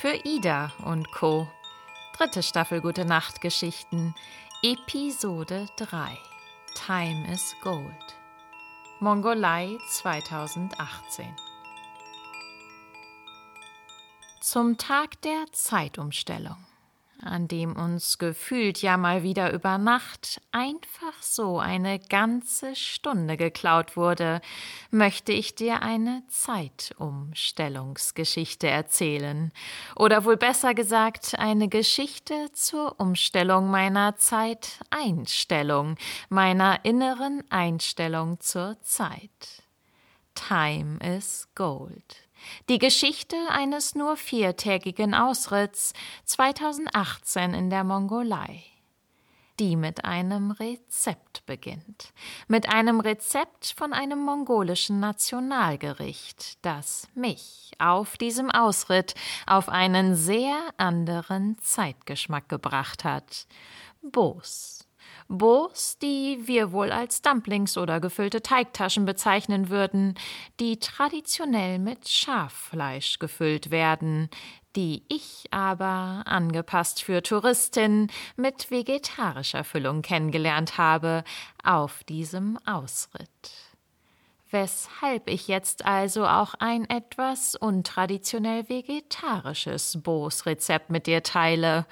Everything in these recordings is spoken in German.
Für Ida und Co. Dritte Staffel Gute Nacht Geschichten, Episode 3. Time is Gold. Mongolei 2018. Zum Tag der Zeitumstellung an dem uns gefühlt ja mal wieder über Nacht einfach so eine ganze Stunde geklaut wurde, möchte ich dir eine Zeitumstellungsgeschichte erzählen. Oder wohl besser gesagt, eine Geschichte zur Umstellung meiner Zeiteinstellung, meiner inneren Einstellung zur Zeit. Time is Gold. Die Geschichte eines nur viertägigen Ausritts 2018 in der Mongolei, die mit einem Rezept beginnt, mit einem Rezept von einem mongolischen Nationalgericht, das mich auf diesem Ausritt auf einen sehr anderen Zeitgeschmack gebracht hat. Bos Burs, die wir wohl als Dumplings oder gefüllte Teigtaschen bezeichnen würden, die traditionell mit Schaffleisch gefüllt werden, die ich aber, angepasst für Touristinnen, mit vegetarischer Füllung kennengelernt habe, auf diesem Ausritt weshalb ich jetzt also auch ein etwas untraditionell vegetarisches Bos-Rezept mit dir teile.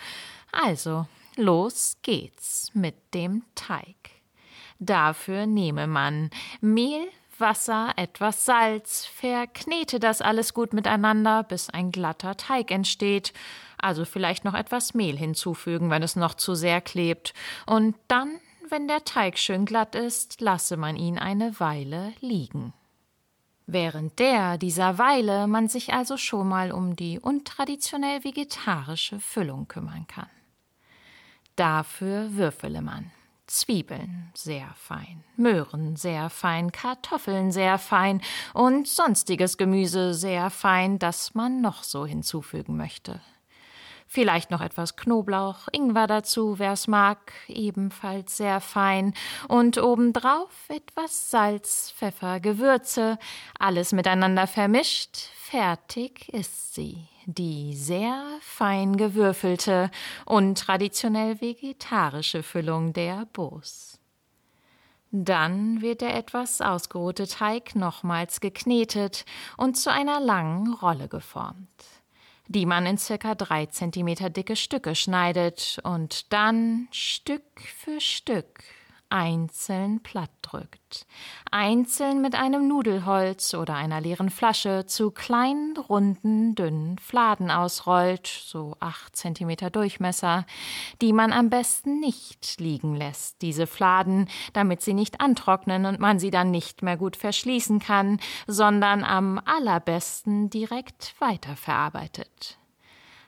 Also, Los geht's mit dem Teig. Dafür nehme man Mehl, Wasser, etwas Salz, verknete das alles gut miteinander, bis ein glatter Teig entsteht, also vielleicht noch etwas Mehl hinzufügen, wenn es noch zu sehr klebt, und dann, wenn der Teig schön glatt ist, lasse man ihn eine Weile liegen. Während der dieser Weile man sich also schon mal um die untraditionell vegetarische Füllung kümmern kann. Dafür würfele man. Zwiebeln sehr fein, Möhren sehr fein, Kartoffeln sehr fein und sonstiges Gemüse sehr fein, das man noch so hinzufügen möchte. Vielleicht noch etwas Knoblauch, Ingwer dazu, wer's mag, ebenfalls sehr fein. Und obendrauf etwas Salz, Pfeffer, Gewürze, alles miteinander vermischt. Fertig ist sie die sehr fein gewürfelte und traditionell vegetarische Füllung der Bos. Dann wird der etwas ausgeruhte Teig nochmals geknetet und zu einer langen Rolle geformt, die man in circa drei Zentimeter dicke Stücke schneidet und dann Stück für Stück einzeln platt drückt, einzeln mit einem Nudelholz oder einer leeren Flasche zu kleinen, runden, dünnen Fladen ausrollt, so acht Zentimeter Durchmesser, die man am besten nicht liegen lässt, diese Fladen, damit sie nicht antrocknen und man sie dann nicht mehr gut verschließen kann, sondern am allerbesten direkt weiterverarbeitet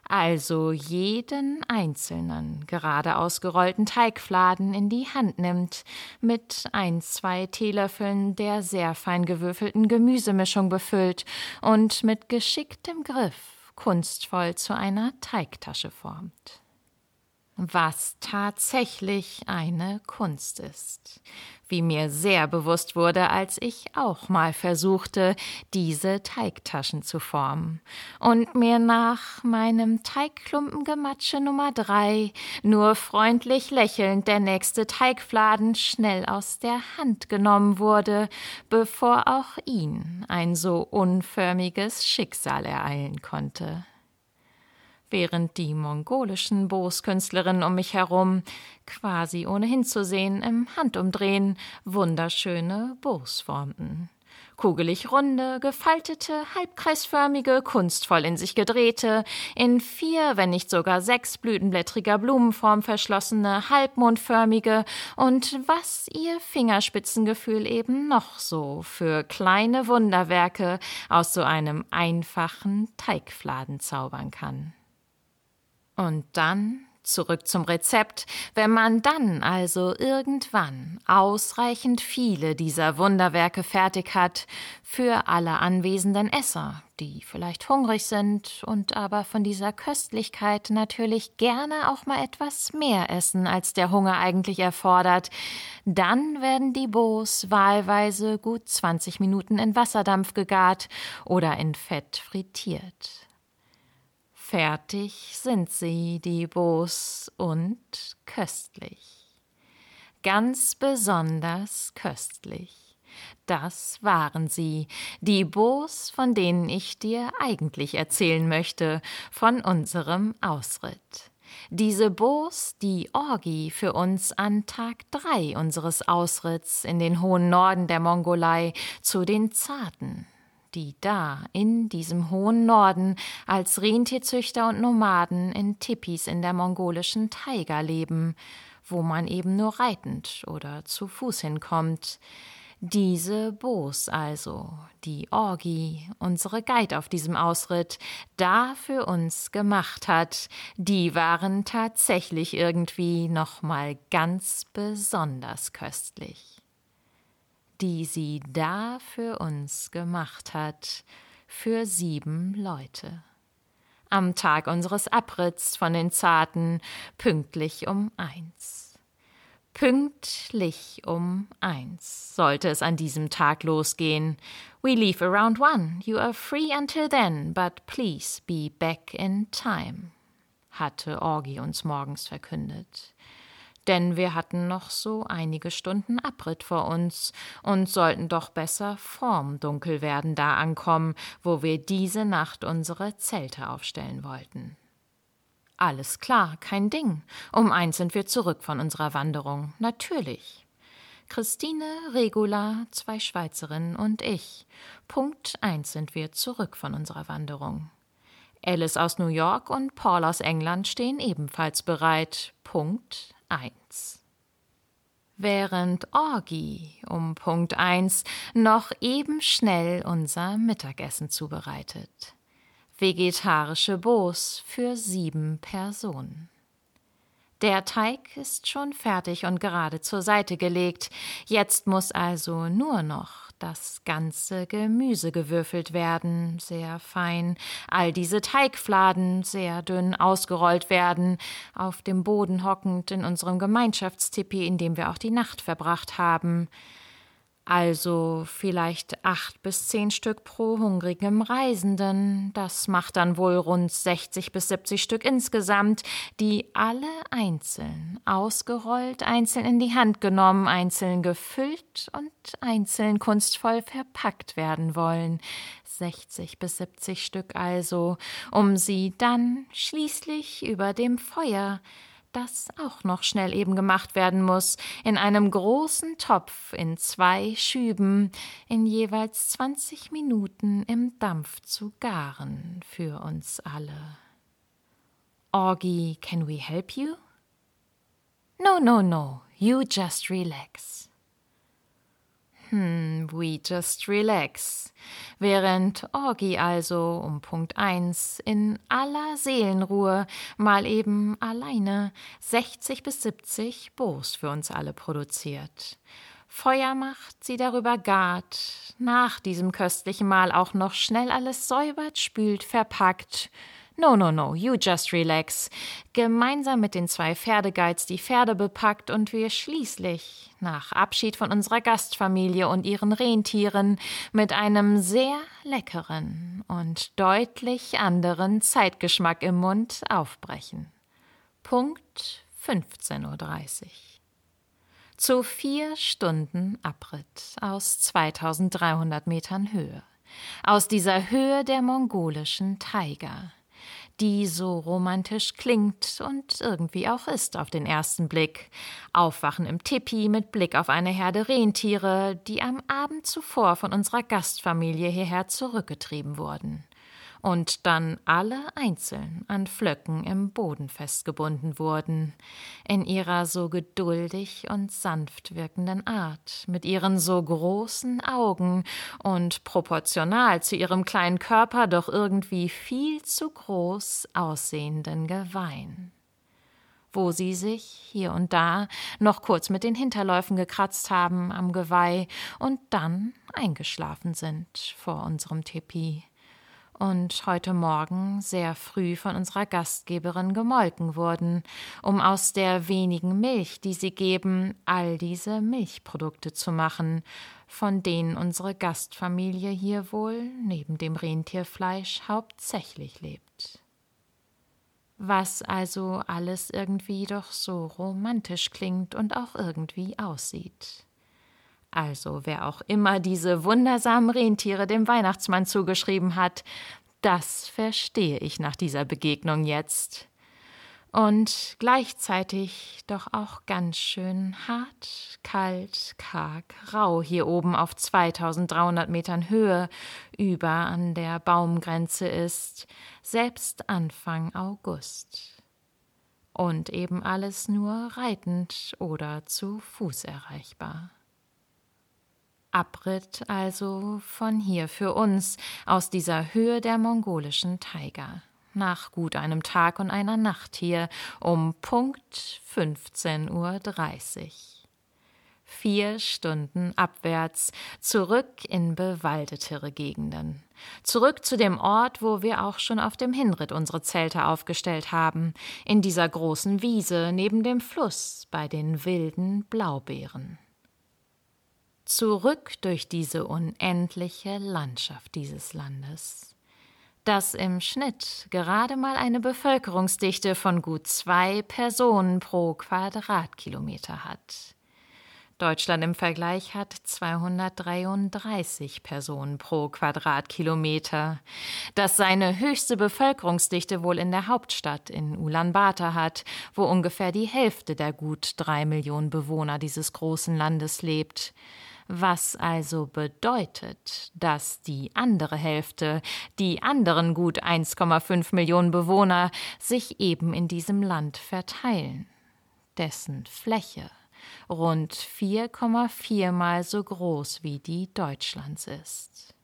also jeden einzelnen gerade ausgerollten Teigfladen in die Hand nimmt, mit ein, zwei Teelöffeln der sehr fein gewürfelten Gemüsemischung befüllt und mit geschicktem Griff kunstvoll zu einer Teigtasche formt was tatsächlich eine Kunst ist, wie mir sehr bewusst wurde, als ich auch mal versuchte, diese Teigtaschen zu formen und mir nach meinem Teigklumpengematsche Nummer drei nur freundlich lächelnd der nächste Teigfladen schnell aus der Hand genommen wurde, bevor auch ihn ein so unförmiges Schicksal ereilen konnte während die mongolischen Boskünstlerinnen um mich herum, quasi ohne hinzusehen, im Handumdrehen wunderschöne Bos formten. Kugelig runde, gefaltete, halbkreisförmige, kunstvoll in sich gedrehte, in vier, wenn nicht sogar sechs blütenblättriger Blumenform verschlossene, halbmondförmige und was ihr Fingerspitzengefühl eben noch so für kleine Wunderwerke aus so einem einfachen Teigfladen zaubern kann. Und dann zurück zum Rezept. Wenn man dann also irgendwann ausreichend viele dieser Wunderwerke fertig hat, für alle anwesenden Esser, die vielleicht hungrig sind und aber von dieser Köstlichkeit natürlich gerne auch mal etwas mehr essen, als der Hunger eigentlich erfordert, dann werden die Bos wahlweise gut 20 Minuten in Wasserdampf gegart oder in Fett frittiert. Fertig sind sie, die Bos, und köstlich. Ganz besonders köstlich. Das waren sie, die Bos, von denen ich dir eigentlich erzählen möchte, von unserem Ausritt. Diese Bos, die Orgi für uns an Tag drei unseres Ausritts in den hohen Norden der Mongolei zu den Zarten, die da in diesem hohen Norden als Rentierzüchter und Nomaden in Tipis in der mongolischen Taiga leben, wo man eben nur reitend oder zu Fuß hinkommt, diese Bos also, die Orgi, unsere Guide auf diesem Ausritt, da für uns gemacht hat, die waren tatsächlich irgendwie nochmal ganz besonders köstlich. Die sie da für uns gemacht hat, für sieben Leute. Am Tag unseres Abritts von den Zarten, pünktlich um eins. Pünktlich um eins sollte es an diesem Tag losgehen. We leave around one. You are free until then, but please be back in time, hatte Orgi uns morgens verkündet. Denn wir hatten noch so einige Stunden Abritt vor uns und sollten doch besser vorm Dunkelwerden da ankommen, wo wir diese Nacht unsere Zelte aufstellen wollten. Alles klar, kein Ding. Um eins sind wir zurück von unserer Wanderung. Natürlich. Christine, Regula, zwei Schweizerinnen und ich. Punkt eins sind wir zurück von unserer Wanderung. Alice aus New York und Paul aus England stehen ebenfalls bereit. Punkt eins. Während Orgi um Punkt eins noch eben schnell unser Mittagessen zubereitet vegetarische Bos für sieben Personen. Der Teig ist schon fertig und gerade zur Seite gelegt. Jetzt muss also nur noch das ganze Gemüse gewürfelt werden, sehr fein, all diese Teigfladen sehr dünn ausgerollt werden, auf dem Boden hockend in unserem Gemeinschaftstipi, in dem wir auch die Nacht verbracht haben also vielleicht acht bis zehn Stück pro hungrigem Reisenden. Das macht dann wohl rund 60 bis 70 Stück insgesamt, die alle einzeln ausgerollt, einzeln in die Hand genommen, einzeln gefüllt und einzeln kunstvoll verpackt werden wollen. 60 bis 70 Stück also, um sie dann schließlich über dem Feuer das auch noch schnell eben gemacht werden muss, in einem großen Topf in zwei Schüben in jeweils 20 Minuten im Dampf zu garen für uns alle. Augie, can we help you? No, no, no, you just relax. Hm, we just relax. Während Orgi also um Punkt eins in aller Seelenruhe mal eben alleine 60 bis 70 Bos für uns alle produziert. Feuer macht, sie darüber gart, nach diesem köstlichen Mahl auch noch schnell alles säubert, spült, verpackt No, no, no, you just relax. Gemeinsam mit den zwei Pferdeguides die Pferde bepackt und wir schließlich, nach Abschied von unserer Gastfamilie und ihren Rentieren, mit einem sehr leckeren und deutlich anderen Zeitgeschmack im Mund aufbrechen. Punkt 15.30 Uhr. Zu vier Stunden Abritt aus 2300 Metern Höhe. Aus dieser Höhe der mongolischen Taiga die so romantisch klingt und irgendwie auch ist auf den ersten Blick. Aufwachen im Tipi mit Blick auf eine Herde Rentiere, die am Abend zuvor von unserer Gastfamilie hierher zurückgetrieben wurden und dann alle einzeln an Flöcken im Boden festgebunden wurden, in ihrer so geduldig und sanft wirkenden Art, mit ihren so großen Augen und proportional zu ihrem kleinen Körper doch irgendwie viel zu groß aussehenden Geweihen wo sie sich hier und da noch kurz mit den Hinterläufen gekratzt haben am Geweih und dann eingeschlafen sind vor unserem Tepi und heute Morgen sehr früh von unserer Gastgeberin gemolken wurden, um aus der wenigen Milch, die sie geben, all diese Milchprodukte zu machen, von denen unsere Gastfamilie hier wohl neben dem Rentierfleisch hauptsächlich lebt. was also alles irgendwie doch so romantisch klingt und auch irgendwie aussieht. Also wer auch immer diese wundersamen Rentiere dem Weihnachtsmann zugeschrieben hat, das verstehe ich nach dieser Begegnung jetzt. Und gleichzeitig doch auch ganz schön hart, kalt, karg, rau hier oben auf 2300 Metern Höhe über an der Baumgrenze ist, selbst Anfang August. Und eben alles nur reitend oder zu Fuß erreichbar. Abritt also von hier für uns aus dieser Höhe der mongolischen Taiga. Nach gut einem Tag und einer Nacht hier um Punkt 15.30 Uhr. Vier Stunden abwärts, zurück in bewaldetere Gegenden. Zurück zu dem Ort, wo wir auch schon auf dem Hinritt unsere Zelte aufgestellt haben, in dieser großen Wiese neben dem Fluss bei den wilden Blaubeeren zurück durch diese unendliche Landschaft dieses Landes, das im Schnitt gerade mal eine Bevölkerungsdichte von gut zwei Personen pro Quadratkilometer hat. Deutschland im Vergleich hat 233 Personen pro Quadratkilometer, das seine höchste Bevölkerungsdichte wohl in der Hauptstadt in Ulaanbaatar hat, wo ungefähr die Hälfte der gut drei Millionen Bewohner dieses großen Landes lebt was also bedeutet, dass die andere Hälfte, die anderen gut 1,5 Millionen Bewohner, sich eben in diesem Land verteilen, dessen Fläche rund 4,4 mal so groß wie die Deutschlands ist.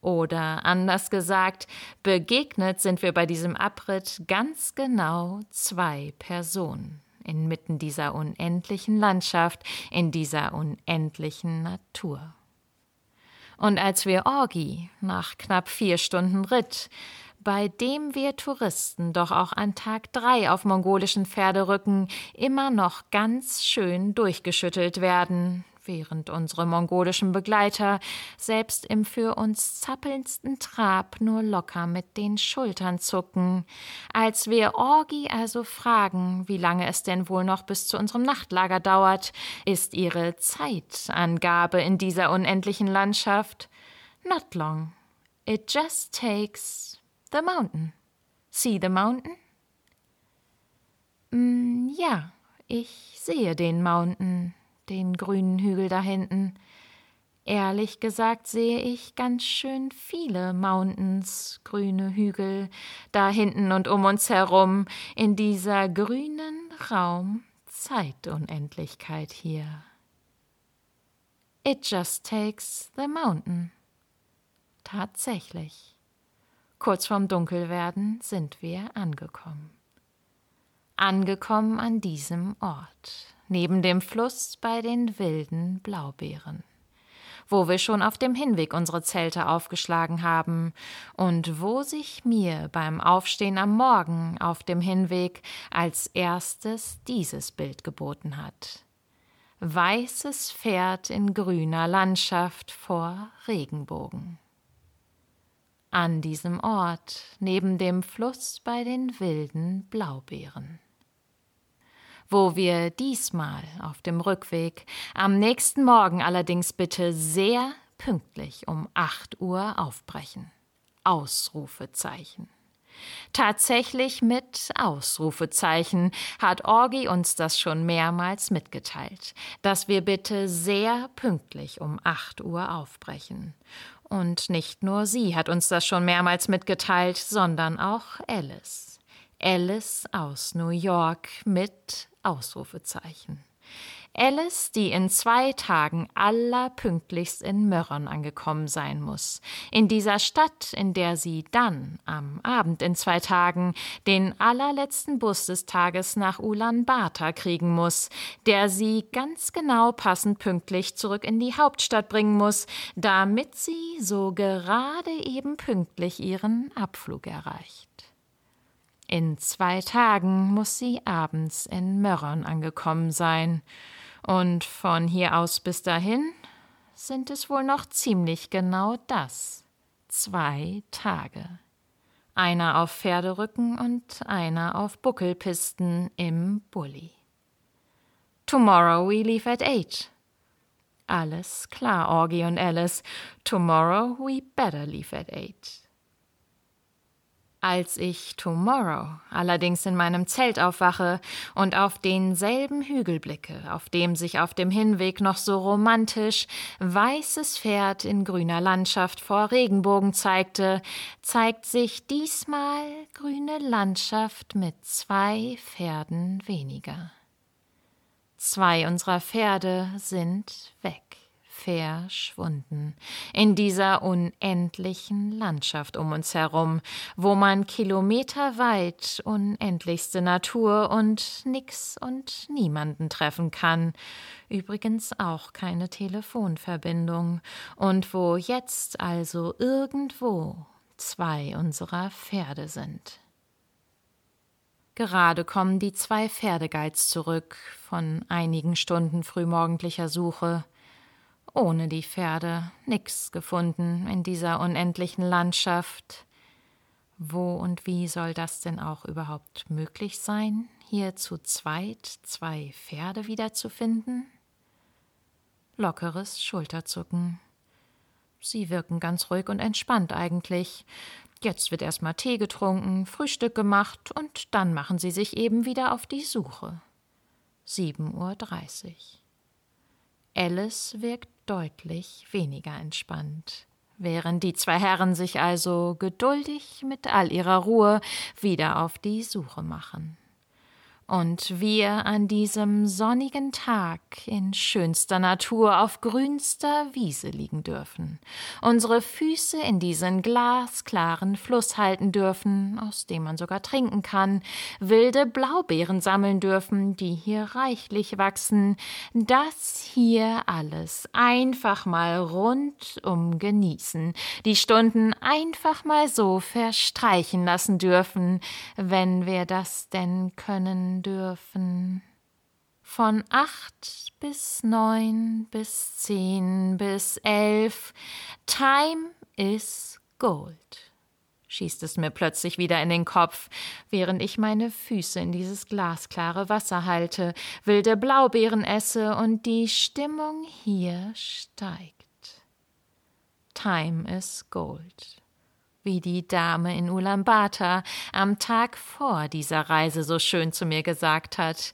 Oder anders gesagt, begegnet sind wir bei diesem Abritt ganz genau zwei Personen inmitten dieser unendlichen Landschaft, in dieser unendlichen Natur. Und als wir Orgi nach knapp vier Stunden Ritt, bei dem wir Touristen doch auch an Tag drei auf mongolischen Pferderücken immer noch ganz schön durchgeschüttelt werden, während unsere mongolischen Begleiter selbst im für uns zappelndsten Trab nur locker mit den Schultern zucken, als wir Orgi also fragen, wie lange es denn wohl noch bis zu unserem Nachtlager dauert, ist ihre Zeitangabe in dieser unendlichen Landschaft Not long. It just takes the mountain. See the mountain? Mm, ja, ich sehe den Mountain, den grünen Hügel da hinten. Ehrlich gesagt sehe ich ganz schön viele Mountains, grüne Hügel, da hinten und um uns herum, in dieser grünen Raum Zeitunendlichkeit hier. It just takes the mountain. Tatsächlich. Kurz vorm Dunkelwerden sind wir angekommen. Angekommen an diesem Ort neben dem Fluss bei den wilden Blaubeeren, wo wir schon auf dem Hinweg unsere Zelte aufgeschlagen haben und wo sich mir beim Aufstehen am Morgen auf dem Hinweg als erstes dieses Bild geboten hat. Weißes Pferd in grüner Landschaft vor Regenbogen. An diesem Ort, neben dem Fluss bei den wilden Blaubeeren wo wir diesmal auf dem Rückweg am nächsten Morgen allerdings bitte sehr pünktlich um acht Uhr aufbrechen. Ausrufezeichen. Tatsächlich mit Ausrufezeichen hat Orgi uns das schon mehrmals mitgeteilt, dass wir bitte sehr pünktlich um acht Uhr aufbrechen. Und nicht nur sie hat uns das schon mehrmals mitgeteilt, sondern auch Alice. Alice aus New York mit Ausrufezeichen. Alice, die in zwei Tagen allerpünktlichst in Mörron angekommen sein muss, in dieser Stadt, in der sie dann am Abend in zwei Tagen den allerletzten Bus des Tages nach Ulaanbaatar kriegen muss, der sie ganz genau passend pünktlich zurück in die Hauptstadt bringen muss, damit sie so gerade eben pünktlich ihren Abflug erreicht. In zwei Tagen muss sie abends in Mörron angekommen sein, und von hier aus bis dahin sind es wohl noch ziemlich genau das. Zwei Tage. einer auf Pferderücken und einer auf Buckelpisten im Bulli. Tomorrow we leave at eight. Alles klar, Orgie und Alice. Tomorrow we better leave at eight. Als ich tomorrow allerdings in meinem Zelt aufwache und auf denselben Hügel blicke, auf dem sich auf dem Hinweg noch so romantisch weißes Pferd in grüner Landschaft vor Regenbogen zeigte, zeigt sich diesmal grüne Landschaft mit zwei Pferden weniger. Zwei unserer Pferde sind weg verschwunden in dieser unendlichen Landschaft um uns herum, wo man kilometerweit unendlichste Natur und nix und niemanden treffen kann, übrigens auch keine Telefonverbindung, und wo jetzt also irgendwo zwei unserer Pferde sind. Gerade kommen die zwei Pferdegeiz zurück von einigen Stunden frühmorgendlicher Suche ohne die Pferde nix gefunden in dieser unendlichen Landschaft. Wo und wie soll das denn auch überhaupt möglich sein, hier zu zweit zwei Pferde wiederzufinden? Lockeres Schulterzucken. Sie wirken ganz ruhig und entspannt eigentlich. Jetzt wird erstmal Tee getrunken, Frühstück gemacht und dann machen sie sich eben wieder auf die Suche. Sieben Uhr. dreißig. Alice wirkt deutlich weniger entspannt, während die zwei Herren sich also geduldig mit all ihrer Ruhe wieder auf die Suche machen und wir an diesem sonnigen Tag in schönster Natur auf grünster Wiese liegen dürfen, unsere Füße in diesen glasklaren Fluss halten dürfen, aus dem man sogar trinken kann, wilde Blaubeeren sammeln dürfen, die hier reichlich wachsen, das hier alles einfach mal rundum genießen, die Stunden einfach mal so verstreichen lassen dürfen, wenn wir das denn können dürfen. Von acht bis neun bis zehn bis elf. Time is gold. Schießt es mir plötzlich wieder in den Kopf, während ich meine Füße in dieses glasklare Wasser halte, wilde Blaubeeren esse und die Stimmung hier steigt. Time is gold wie die Dame in Ulaanbaatar am Tag vor dieser Reise so schön zu mir gesagt hat,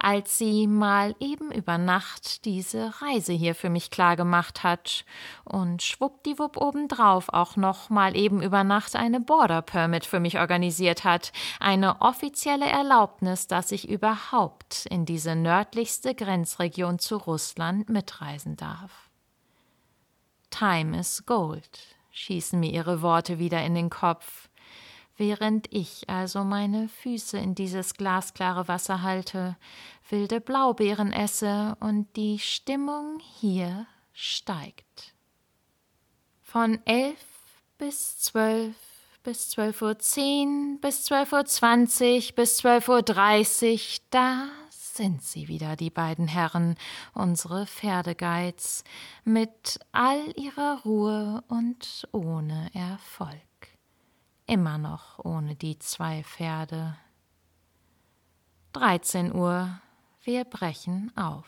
als sie mal eben über Nacht diese Reise hier für mich klar gemacht hat und schwuppdiwupp obendrauf auch noch mal eben über Nacht eine Border Permit für mich organisiert hat, eine offizielle Erlaubnis, dass ich überhaupt in diese nördlichste Grenzregion zu Russland mitreisen darf. Time is gold schießen mir ihre Worte wieder in den Kopf, während ich also meine Füße in dieses glasklare Wasser halte, wilde Blaubeeren esse und die Stimmung hier steigt. Von elf bis zwölf bis zwölf Uhr zehn bis zwölf Uhr zwanzig bis zwölf Uhr dreißig, da sind sie wieder, die beiden Herren, unsere Pferdegeiz, mit all ihrer Ruhe und ohne Erfolg. Immer noch ohne die zwei Pferde. Dreizehn Uhr, wir brechen auf.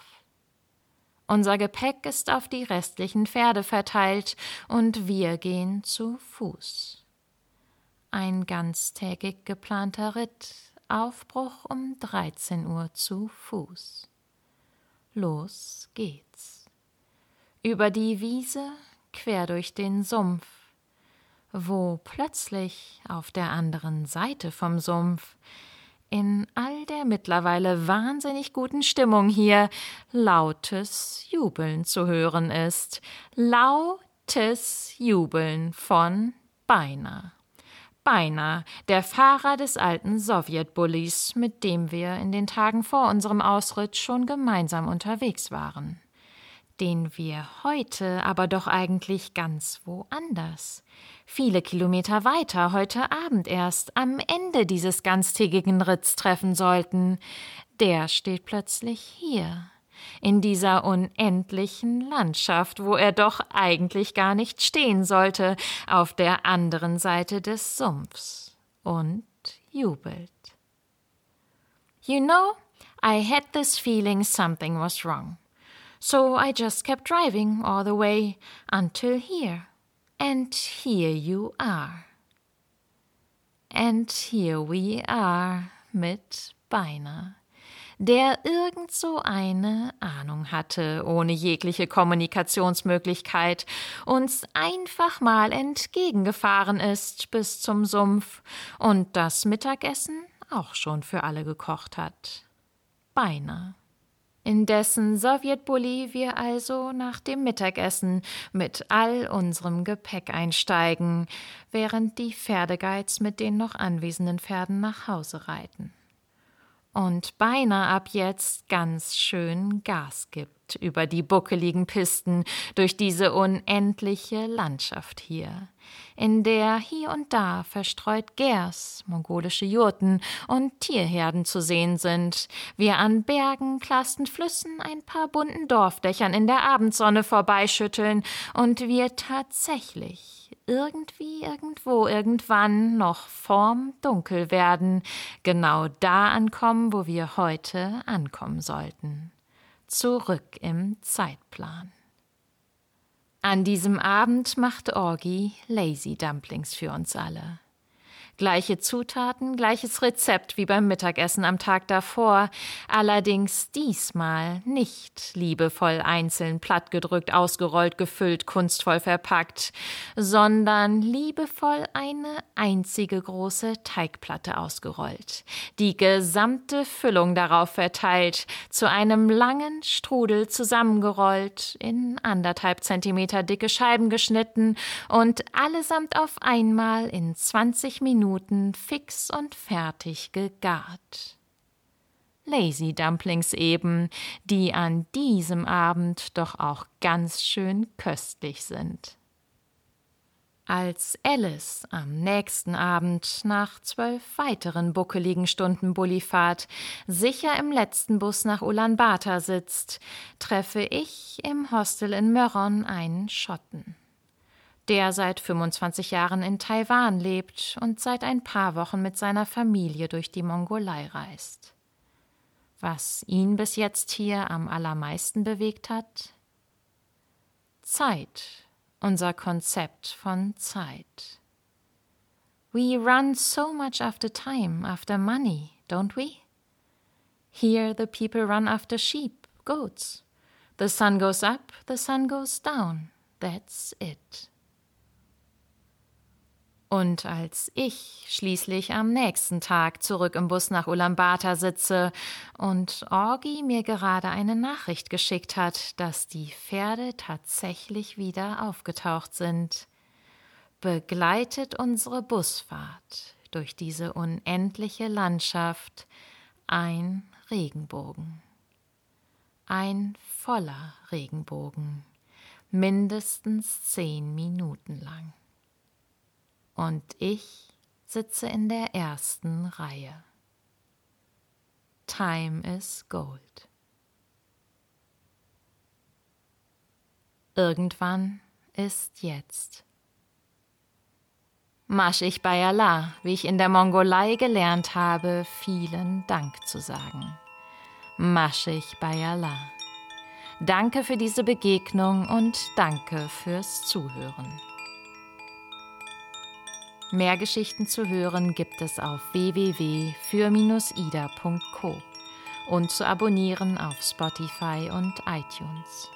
Unser Gepäck ist auf die restlichen Pferde verteilt und wir gehen zu Fuß. Ein ganztägig geplanter Ritt Aufbruch um 13 Uhr zu Fuß. Los geht's. Über die Wiese, quer durch den Sumpf, wo plötzlich auf der anderen Seite vom Sumpf in all der mittlerweile wahnsinnig guten Stimmung hier lautes Jubeln zu hören ist. Lautes Jubeln von Beinahe. Beiner, der Fahrer des alten Sowjetbullis, mit dem wir in den Tagen vor unserem Ausritt schon gemeinsam unterwegs waren. Den wir heute aber doch eigentlich ganz woanders, viele Kilometer weiter, heute Abend erst, am Ende dieses ganztägigen Ritts treffen sollten. Der steht plötzlich hier in dieser unendlichen Landschaft, wo er doch eigentlich gar nicht stehen sollte, auf der anderen Seite des Sumpfs, und jubelt. You know, I had this feeling something was wrong. So I just kept driving all the way until here. And here you are. And here we are mit Beiner, der irgend so eine Ahnung hatte, ohne jegliche Kommunikationsmöglichkeit, uns einfach mal entgegengefahren ist bis zum Sumpf und das Mittagessen auch schon für alle gekocht hat. Beinahe. Indessen Sowjetbully wir also nach dem Mittagessen mit all unserem Gepäck einsteigen, während die Pferdegeiz mit den noch anwesenden Pferden nach Hause reiten und beinahe ab jetzt ganz schön Gas gibt über die buckeligen Pisten durch diese unendliche Landschaft hier, in der hier und da verstreut Gers, mongolische Jurten und Tierherden zu sehen sind, wir an Bergen, klastend Flüssen, ein paar bunten Dorfdächern in der Abendsonne vorbeischütteln und wir tatsächlich irgendwie, irgendwo, irgendwann noch vorm Dunkel werden, genau da ankommen, wo wir heute ankommen sollten. Zurück im Zeitplan. An diesem Abend macht Orgi Lazy Dumplings für uns alle. Gleiche Zutaten, gleiches Rezept wie beim Mittagessen am Tag davor, allerdings diesmal nicht liebevoll einzeln plattgedrückt, ausgerollt, gefüllt, kunstvoll verpackt, sondern liebevoll eine einzige große Teigplatte ausgerollt, die gesamte Füllung darauf verteilt, zu einem langen Strudel zusammengerollt, in anderthalb Zentimeter dicke Scheiben geschnitten und allesamt auf einmal in 20 Minuten Minuten fix und fertig gegart. Lazy Dumplings eben, die an diesem Abend doch auch ganz schön köstlich sind. Als Alice am nächsten Abend nach zwölf weiteren buckeligen Stunden Bullifahrt sicher im letzten Bus nach Ulaanbaatar sitzt, treffe ich im Hostel in Möron einen Schotten der seit 25 Jahren in Taiwan lebt und seit ein paar Wochen mit seiner Familie durch die Mongolei reist. Was ihn bis jetzt hier am allermeisten bewegt hat? Zeit, unser Konzept von Zeit. We run so much after time, after money, don't we? Here the people run after sheep, goats. The sun goes up, the sun goes down. That's it. Und als ich schließlich am nächsten Tag zurück im Bus nach Ulaanbaatar sitze und Orgi mir gerade eine Nachricht geschickt hat, dass die Pferde tatsächlich wieder aufgetaucht sind, begleitet unsere Busfahrt durch diese unendliche Landschaft ein Regenbogen. Ein voller Regenbogen, mindestens zehn Minuten lang und ich sitze in der ersten Reihe. Time is Gold. Irgendwann ist jetzt. Marsch ich bei Allah, wie ich in der Mongolei gelernt habe, vielen Dank zu sagen. Marsch ich bei Allah. Danke für diese Begegnung und danke fürs Zuhören. Mehr Geschichten zu hören gibt es auf www.für-ida.co und zu abonnieren auf Spotify und iTunes.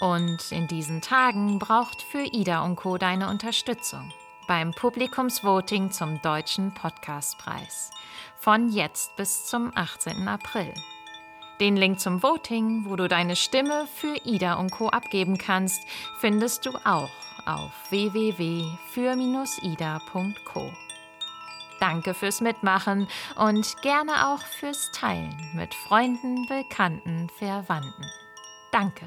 Und in diesen Tagen braucht für Ida und Co. deine Unterstützung beim Publikumsvoting zum Deutschen Podcastpreis von jetzt bis zum 18. April. Den Link zum Voting, wo du deine Stimme für Ida und Co. abgeben kannst, findest du auch auf www.für-ida.co. Danke fürs Mitmachen und gerne auch fürs Teilen mit Freunden, Bekannten, Verwandten. Danke.